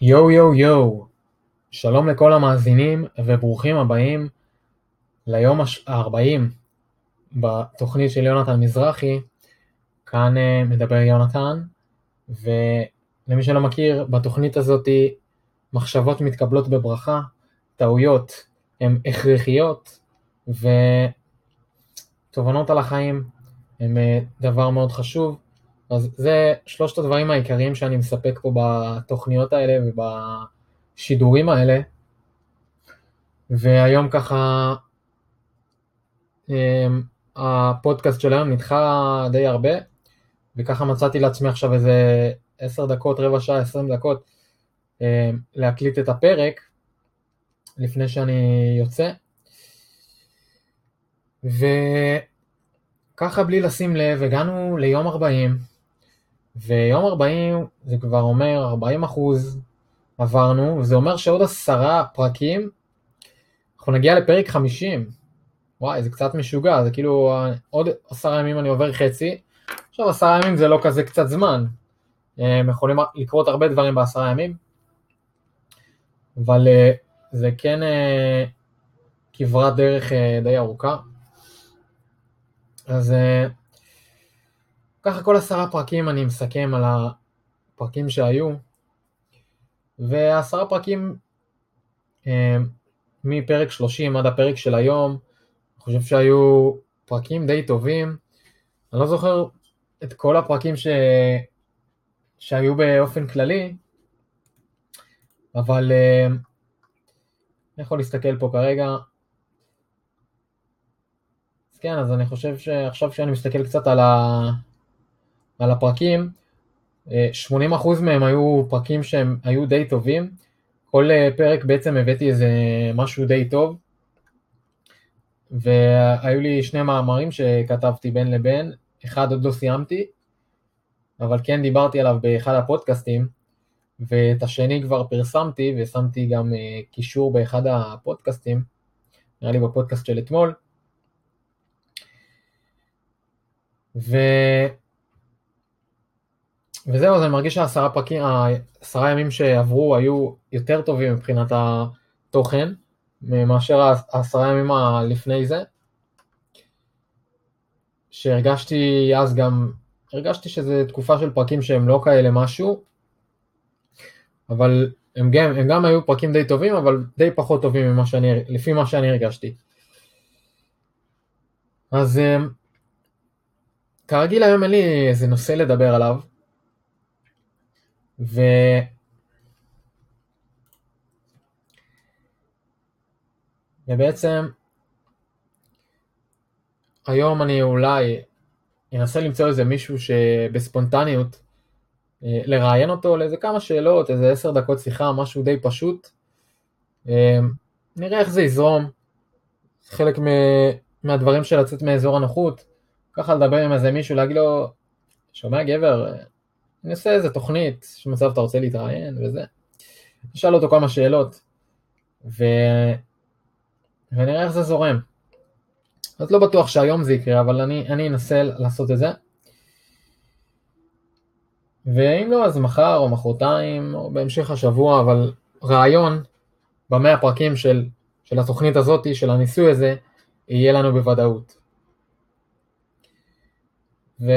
יואו יואו יואו, שלום לכל המאזינים וברוכים הבאים ליום ה-40 בתוכנית של יונתן מזרחי, כאן אה, מדבר יונתן, ולמי שלא מכיר, בתוכנית הזאת מחשבות מתקבלות בברכה, טעויות הן הכרחיות, ותובנות על החיים הן אה, דבר מאוד חשוב, אז זה שלושת הדברים העיקריים שאני מספק פה בתוכניות האלה ובשידורים האלה. והיום ככה אמ, הפודקאסט של היום נדחה די הרבה, וככה מצאתי לעצמי עכשיו איזה עשר דקות, רבע שעה, עשרים דקות אמ, להקליט את הפרק לפני שאני יוצא. וככה בלי לשים לב הגענו ליום 40, ויום 40 זה כבר אומר 40 אחוז עברנו, וזה אומר שעוד עשרה פרקים אנחנו נגיע לפרק 50. וואי, זה קצת משוגע, זה כאילו עוד עשרה ימים אני עובר חצי, עכשיו עשרה ימים זה לא כזה קצת זמן, הם יכולים לקרות הרבה דברים בעשרה ימים, אבל אה, זה כן אה, כברת דרך אה, די ארוכה. אז ככה כל עשרה פרקים אני מסכם על הפרקים שהיו, ועשרה פרקים אה, מפרק 30 עד הפרק של היום, אני חושב שהיו פרקים די טובים. אני לא זוכר את כל הפרקים ש... שהיו באופן כללי, אבל אה, אני יכול להסתכל פה כרגע. אז כן, אז אני חושב שעכשיו שאני מסתכל קצת על, ה... על הפרקים, 80% אה, מהם היו פרקים שהם היו די טובים, כל אה, פרק בעצם הבאתי איזה משהו די טוב, והיו לי שני מאמרים שכתבתי בין לבין, אחד עוד לא סיימתי, אבל כן דיברתי עליו באחד הפודקאסטים, ואת השני כבר פרסמתי ושמתי גם אה, קישור באחד הפודקאסטים, נראה לי בפודקאסט של אתמול. ו... וזהו, אז אני מרגיש שהעשרה פרקים, העשרה ימים שעברו היו יותר טובים מבחינת התוכן, מאשר העשרה ימים לפני זה. שהרגשתי אז גם, הרגשתי שזו תקופה של פרקים שהם לא כאלה משהו, אבל הם גם, הם גם היו פרקים די טובים, אבל די פחות טובים ממה שאני, לפי מה שאני הרגשתי. אז אה, כרגיל היום אין לי איזה נושא לדבר עליו, ו... ובעצם היום אני אולי אנסה למצוא איזה מישהו שבספונטניות אה, לראיין אותו לאיזה כמה שאלות, איזה עשר דקות שיחה, משהו די פשוט. אה, נראה איך זה יזרום. חלק מהדברים של לצאת מאזור הנוחות, ככה לדבר עם איזה מישהו, להגיד לו, שומע גבר, אני עושה איזה תוכנית, שמצב אתה רוצה להתראיין וזה. נשאל אותו כמה שאלות, ו... ונראה איך זה זורם. אז לא בטוח שהיום זה יקרה, אבל אני, אני אנסה לעשות את זה. ואם לא, אז מחר או מחרתיים, או בהמשך השבוע, אבל רעיון במאה הפרקים של, של התוכנית הזאת, של הניסוי הזה, יהיה לנו בוודאות. ו...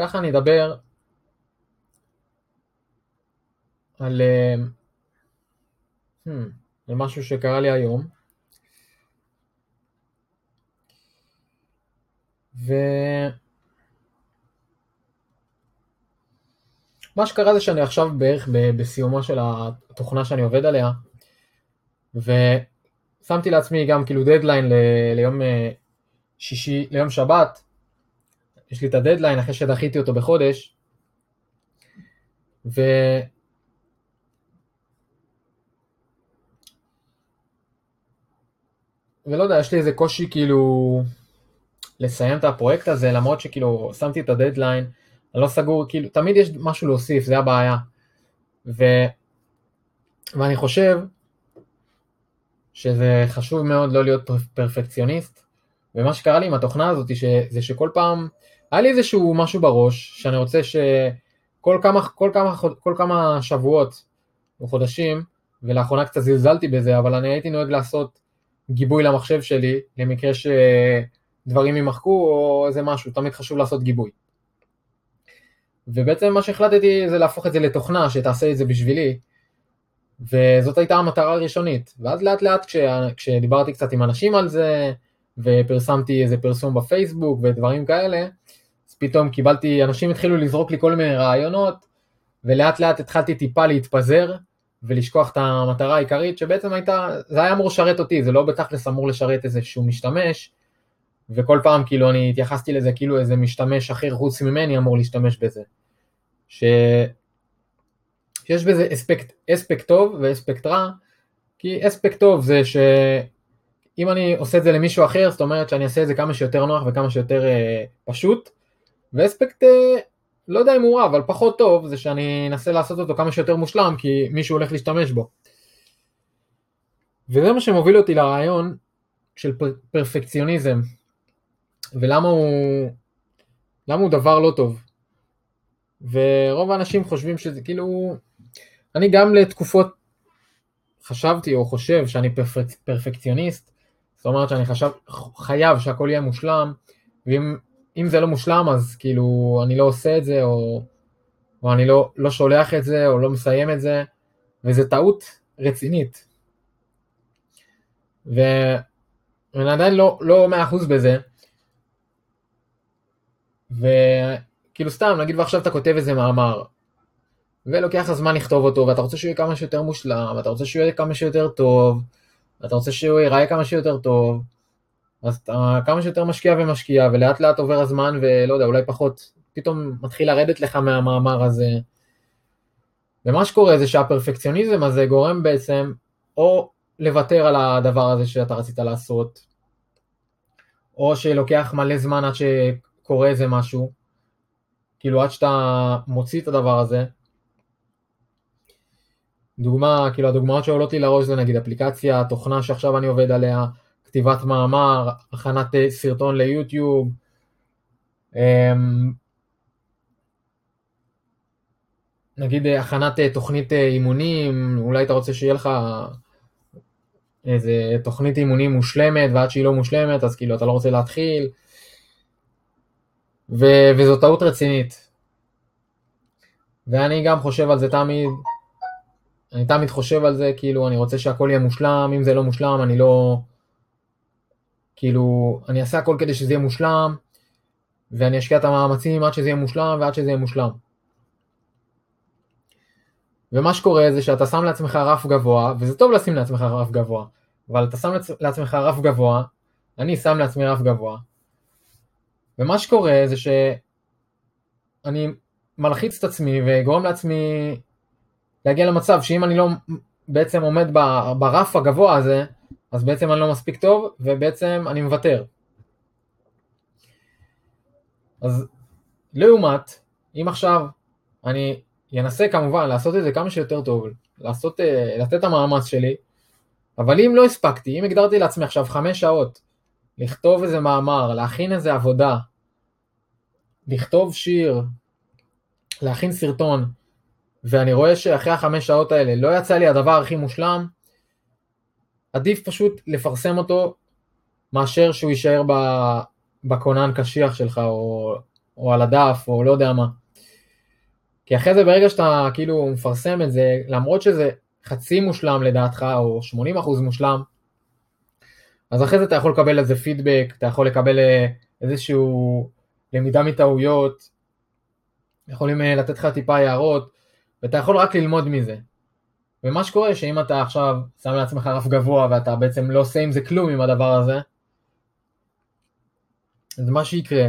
ככה אני אדבר על, אה, hmm, על משהו שקרה לי היום. ו... מה שקרה זה שאני עכשיו בערך בסיומו של התוכנה שאני עובד עליה, ושמתי לעצמי גם כאילו דדליין ל... ליום אה, שישי, ליום שבת, יש לי את הדדליין אחרי שדחיתי אותו בחודש, ו... ולא יודע, יש לי איזה קושי כאילו לסיים את הפרויקט הזה, למרות שכאילו שמתי את הדדליין, אני לא סגור, כאילו, תמיד יש משהו להוסיף, זה הבעיה. ו... ואני חושב שזה חשוב מאוד לא להיות פרפקציוניסט, ומה שקרה לי עם התוכנה הזאת, זה שכל פעם היה לי איזשהו משהו בראש, שאני רוצה שכל כמה, כל כמה, כל כמה שבועות או חודשים, ולאחרונה קצת זלזלתי בזה, אבל אני הייתי נוהג לעשות גיבוי למחשב שלי, למקרה שדברים יימחקו או איזה משהו, תמיד חשוב לעשות גיבוי. ובעצם מה שהחלטתי זה להפוך את זה לתוכנה שתעשה את זה בשבילי, וזאת הייתה המטרה הראשונית. ואז לאט לאט כש, כשדיברתי קצת עם אנשים על זה, ופרסמתי איזה פרסום בפייסבוק ודברים כאלה, אז פתאום קיבלתי, אנשים התחילו לזרוק לי כל מיני רעיונות, ולאט לאט התחלתי טיפה להתפזר, ולשכוח את המטרה העיקרית, שבעצם הייתה, זה היה אמור לשרת אותי, זה לא בתכלס אמור לשרת איזשהו משתמש, וכל פעם כאילו אני התייחסתי לזה כאילו איזה משתמש אחר חוץ ממני אמור להשתמש בזה. ש... שיש בזה אספקט, אספקט טוב ואספקט רע, כי אספקט טוב זה שאם אני עושה את זה למישהו אחר, זאת אומרת שאני אעשה את זה כמה שיותר נוח וכמה שיותר אה, פשוט, ואספקט, אה, לא יודע אם הוא רע, אבל פחות טוב, זה שאני אנסה לעשות אותו כמה שיותר מושלם, כי מישהו הולך להשתמש בו. וזה מה שמוביל אותי לרעיון של פר- פרפקציוניזם, ולמה הוא, למה הוא דבר לא טוב. ורוב האנשים חושבים שזה כאילו, אני גם לתקופות חשבתי או חושב שאני פרפק, פרפקציוניסט, זאת אומרת שאני חשב, חייב שהכל יהיה מושלם, ואם זה לא מושלם אז כאילו אני לא עושה את זה, או, או אני לא, לא שולח את זה, או לא מסיים את זה, וזה טעות רצינית. ואני עדיין לא, לא 100% בזה, וכאילו סתם, נגיד ועכשיו אתה כותב איזה מאמר, ולוקח לך זמן לכתוב אותו, ואתה רוצה שהוא יהיה כמה שיותר מושלם, ואתה רוצה שהוא יהיה כמה שיותר טוב, ואתה רוצה שהוא ייראה כמה שיותר טוב, אז אתה כמה שיותר משקיע ומשקיע, ולאט לאט עובר הזמן, ולא יודע, אולי פחות, פתאום מתחיל לרדת לך מהמאמר הזה. ומה שקורה זה שהפרפקציוניזם הזה גורם בעצם או לוותר על הדבר הזה שאתה רצית לעשות, או שלוקח מלא זמן עד שקורה איזה משהו, כאילו עד שאתה מוציא את הדבר הזה, דוגמה, כאילו הדוגמאות שעולות לי לראש זה נגיד אפליקציה, תוכנה שעכשיו אני עובד עליה, כתיבת מאמר, הכנת אה, סרטון ליוטיוב, אמ, נגיד אה, הכנת אה, תוכנית אימונים, אולי אתה רוצה שיהיה לך איזה תוכנית אימונים מושלמת, ועד שהיא לא מושלמת אז כאילו אתה לא רוצה להתחיל, ו- וזו טעות רצינית. ואני גם חושב על זה תמיד, אני תמיד חושב על זה, כאילו, אני רוצה שהכל יהיה מושלם, אם זה לא מושלם, אני לא... כאילו, אני אעשה הכל כדי שזה יהיה מושלם, ואני אשקיע את המאמצים עד שזה יהיה מושלם ועד שזה יהיה מושלם. ומה שקורה זה שאתה שם לעצמך רף גבוה, וזה טוב לשים לעצמך רף גבוה, אבל אתה שם לעצמך רף גבוה, אני שם לעצמי רף גבוה, ומה שקורה זה שאני מלחיץ את עצמי וגורם לעצמי להגיע למצב שאם אני לא בעצם עומד ברף הגבוה הזה, אז בעצם אני לא מספיק טוב, ובעצם אני מוותר. אז לעומת, אם עכשיו אני אנסה כמובן לעשות את זה כמה שיותר טוב, לעשות, אה, לתת את המאמץ שלי, אבל אם לא הספקתי, אם הגדרתי לעצמי עכשיו חמש שעות לכתוב איזה מאמר, להכין איזה עבודה, לכתוב שיר, להכין סרטון, ואני רואה שאחרי החמש שעות האלה לא יצא לי הדבר הכי מושלם, עדיף פשוט לפרסם אותו מאשר שהוא יישאר בכונן קשיח שלך או, או על הדף או לא יודע מה. כי אחרי זה ברגע שאתה כאילו מפרסם את זה, למרות שזה חצי מושלם לדעתך או 80% מושלם, אז אחרי זה אתה יכול לקבל איזה פידבק, אתה יכול לקבל אה, איזשהו למידה מטעויות, יכולים אה, לתת לך טיפה הערות, ואתה יכול רק ללמוד מזה. ומה שקורה שאם אתה עכשיו שם לעצמך רף גבוה ואתה בעצם לא עושה עם זה כלום עם הדבר הזה, אז מה שיקרה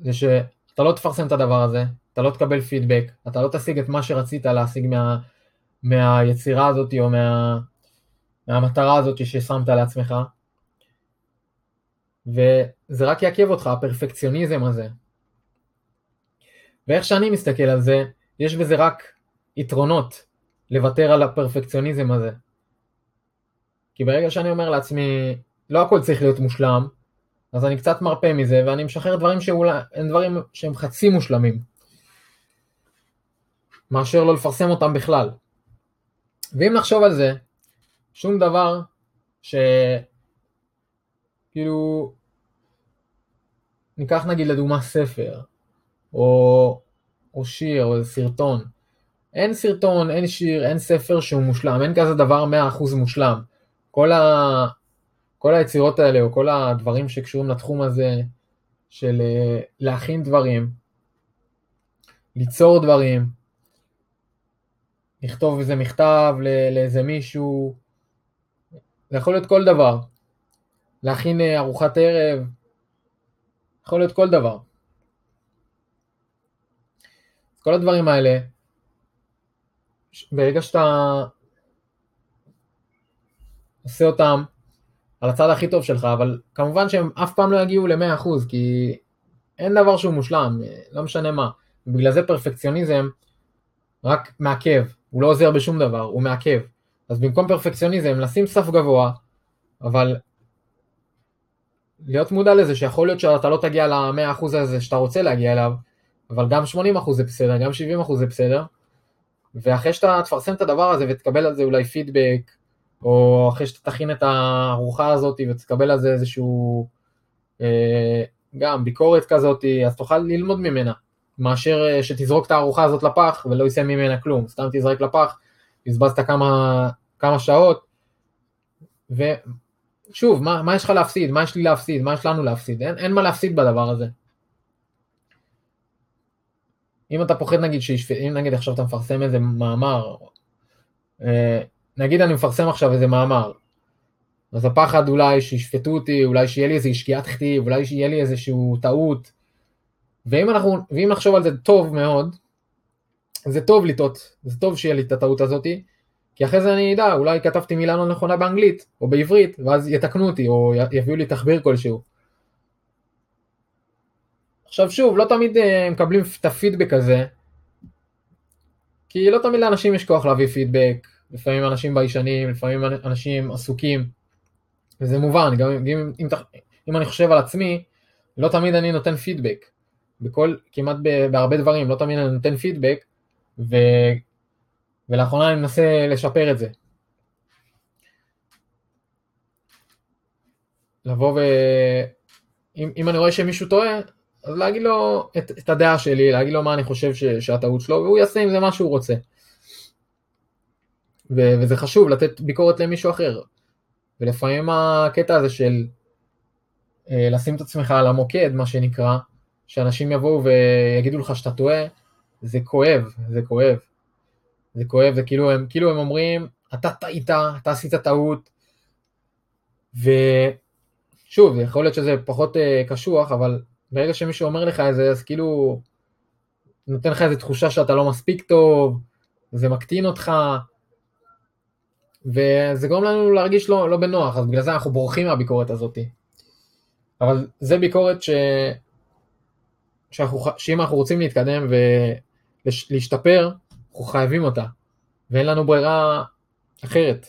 זה שאתה לא תפרסם את הדבר הזה, אתה לא תקבל פידבק, אתה לא תשיג את מה שרצית להשיג מה, מהיצירה הזאת או מה, מהמטרה הזאת ששמת לעצמך, וזה רק יעכב אותך, הפרפקציוניזם הזה. ואיך שאני מסתכל על זה, יש בזה רק יתרונות לוותר על הפרפקציוניזם הזה. כי ברגע שאני אומר לעצמי, לא הכל צריך להיות מושלם, אז אני קצת מרפה מזה, ואני משחרר דברים שאולי, הם דברים שהם חצי מושלמים, מאשר לא לפרסם אותם בכלל. ואם נחשוב על זה, שום דבר ש... כאילו, ניקח נגיד לדוגמה ספר, או, או שיר, או סרטון. אין סרטון, אין שיר, אין ספר שהוא מושלם, אין כזה דבר 100% מושלם. כל, ה, כל היצירות האלה, או כל הדברים שקשורים לתחום הזה, של אה, להכין דברים, ליצור דברים, לכתוב איזה מכתב לאיזה מישהו, זה יכול להיות כל דבר. להכין אה, ארוחת ערב, יכול להיות כל דבר. כל הדברים האלה, ברגע שאתה עושה אותם על הצד הכי טוב שלך, אבל כמובן שהם אף פעם לא יגיעו ל-100%, כי אין דבר שהוא מושלם, לא משנה מה. ובגלל זה פרפקציוניזם רק מעכב, הוא לא עוזר בשום דבר, הוא מעכב. אז במקום פרפקציוניזם, לשים סף גבוה, אבל להיות מודע לזה שיכול להיות שאתה לא תגיע ל-100% הזה שאתה רוצה להגיע אליו, אבל גם 80% זה בסדר, גם 70% זה בסדר, ואחרי שאתה תפרסם את הדבר הזה ותקבל על זה אולי פידבק, או אחרי שאתה תכין את הארוחה הזאת ותקבל על זה איזשהו אה, גם ביקורת כזאת, אז תוכל ללמוד ממנה, מאשר אה, שתזרוק את הארוחה הזאת לפח ולא יישא ממנה כלום, סתם תזרק לפח, בזבזת כמה, כמה שעות, ושוב, מה, מה יש לך להפסיד? מה יש לי להפסיד? מה יש לנו להפסיד? אין, אין מה להפסיד בדבר הזה. אם אתה פוחד נגיד, שישפ... אם נגיד עכשיו אתה מפרסם איזה מאמר, אה, נגיד אני מפרסם עכשיו איזה מאמר, אז הפחד אולי שישפטו אותי, אולי שיהיה לי איזה שגיאת כתיב, אולי שיהיה לי איזשהו טעות, ואם, אנחנו, ואם נחשוב על זה טוב מאוד, זה טוב לטעות, זה טוב שיהיה לי את הטעות הזאתי, כי אחרי זה אני אדע, אולי כתבתי מילה לא נכונה באנגלית, או בעברית, ואז יתקנו אותי, או יביאו לי תחביר כלשהו. עכשיו שוב, לא תמיד אה, מקבלים את הפידבק הזה, כי לא תמיד לאנשים יש כוח להביא פידבק, לפעמים אנשים ביישנים, לפעמים אנשים עסוקים, וזה מובן, גם אם, אם, אם, אני חושב על עצמי, לא תמיד אני נותן פידבק, בכל, כמעט בהרבה דברים, לא תמיד אני נותן פידבק, ו, ולאחרונה אני מנסה לשפר את זה. לבוא ו... אם, אם אני רואה שמישהו טועה, אז להגיד לו את, את הדעה שלי, להגיד לו מה אני חושב ש, שהטעות שלו, והוא יעשה עם זה מה שהוא רוצה. ו, וזה חשוב לתת ביקורת למישהו אחר. ולפעמים הקטע הזה של אה, לשים את עצמך על המוקד, מה שנקרא, שאנשים יבואו ויגידו לך שאתה טועה, זה כואב, זה כואב. זה כואב, זה כאילו הם, כאילו הם אומרים, אתה טעית, אתה עשית טעות, ושוב, יכול להיות שזה פחות uh, קשוח, אבל ברגע שמישהו אומר לך את זה, אז כאילו נותן לך איזו תחושה שאתה לא מספיק טוב, זה מקטין אותך, וזה גורם לנו להרגיש לא, לא בנוח, אז בגלל זה אנחנו בורחים מהביקורת הזאת. אבל זה ביקורת ש... שאנחנו, שאם אנחנו רוצים להתקדם ולהשתפר, אנחנו חייבים אותה, ואין לנו ברירה אחרת.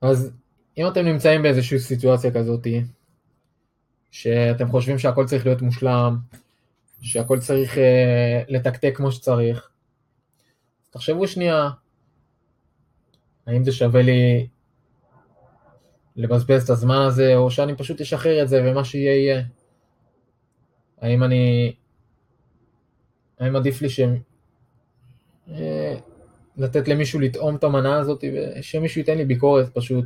אז אם אתם נמצאים באיזושהי סיטואציה כזאתי, שאתם חושבים שהכל צריך להיות מושלם, שהכל צריך uh, לתקתק כמו שצריך, תחשבו שנייה, האם זה שווה לי לבזבז את הזמן הזה, או שאני פשוט אשחרר את זה ומה שיהיה יהיה. האם אני... האם עדיף לי ש... אה, לתת למישהו לטעום את המנה הזאת ושמישהו ייתן לי ביקורת פשוט.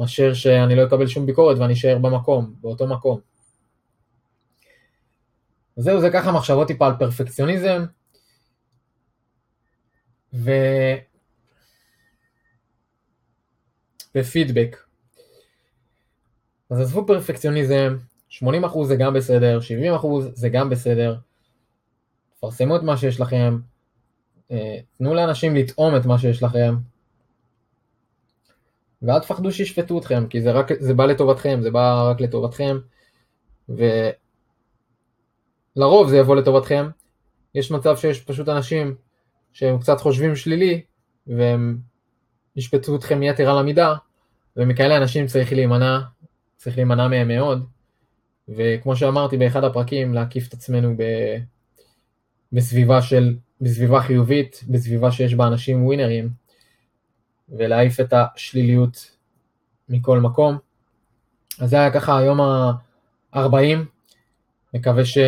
מאשר שאני לא אקבל שום ביקורת ואני אשאר במקום, באותו מקום. זהו, זה ככה מחשבות טיפה על פרפקציוניזם. ו... ופידבק. אז עזבו פרפקציוניזם, 80% זה גם בסדר, 70% זה גם בסדר. תפרסמו את מה שיש לכם, אה, תנו לאנשים לטעום את מה שיש לכם, ואל תפחדו שישפטו אתכם, כי זה, רק, זה בא לטובתכם, זה בא רק לטובתכם, ולרוב זה יבוא לטובתכם. יש מצב שיש פשוט אנשים שהם קצת חושבים שלילי, והם ישפטו אתכם יתר על המידה, ומכאלה אנשים צריך להימנע, צריך להימנע מהם מאוד. וכמו שאמרתי באחד הפרקים, להקיף את עצמנו ב... בסביבה של, בסביבה חיובית, בסביבה שיש בה אנשים ווינרים, ולהעיף את השליליות מכל מקום. אז זה היה ככה היום ה-40, מקווה ש...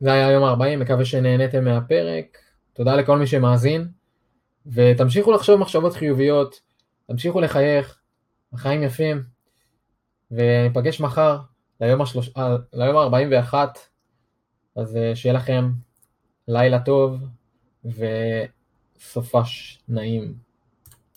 זה היה היום ה-40, מקווה שנהניתם מהפרק. תודה לכל מי שמאזין, ותמשיכו לחשוב מחשבות חיוביות, תמשיכו לחייך, החיים יפים, וניפגש מחר ליום, השלוש... אה, ליום ה-41, אז אה, שיהיה לכם לילה טוב וסופש נעים.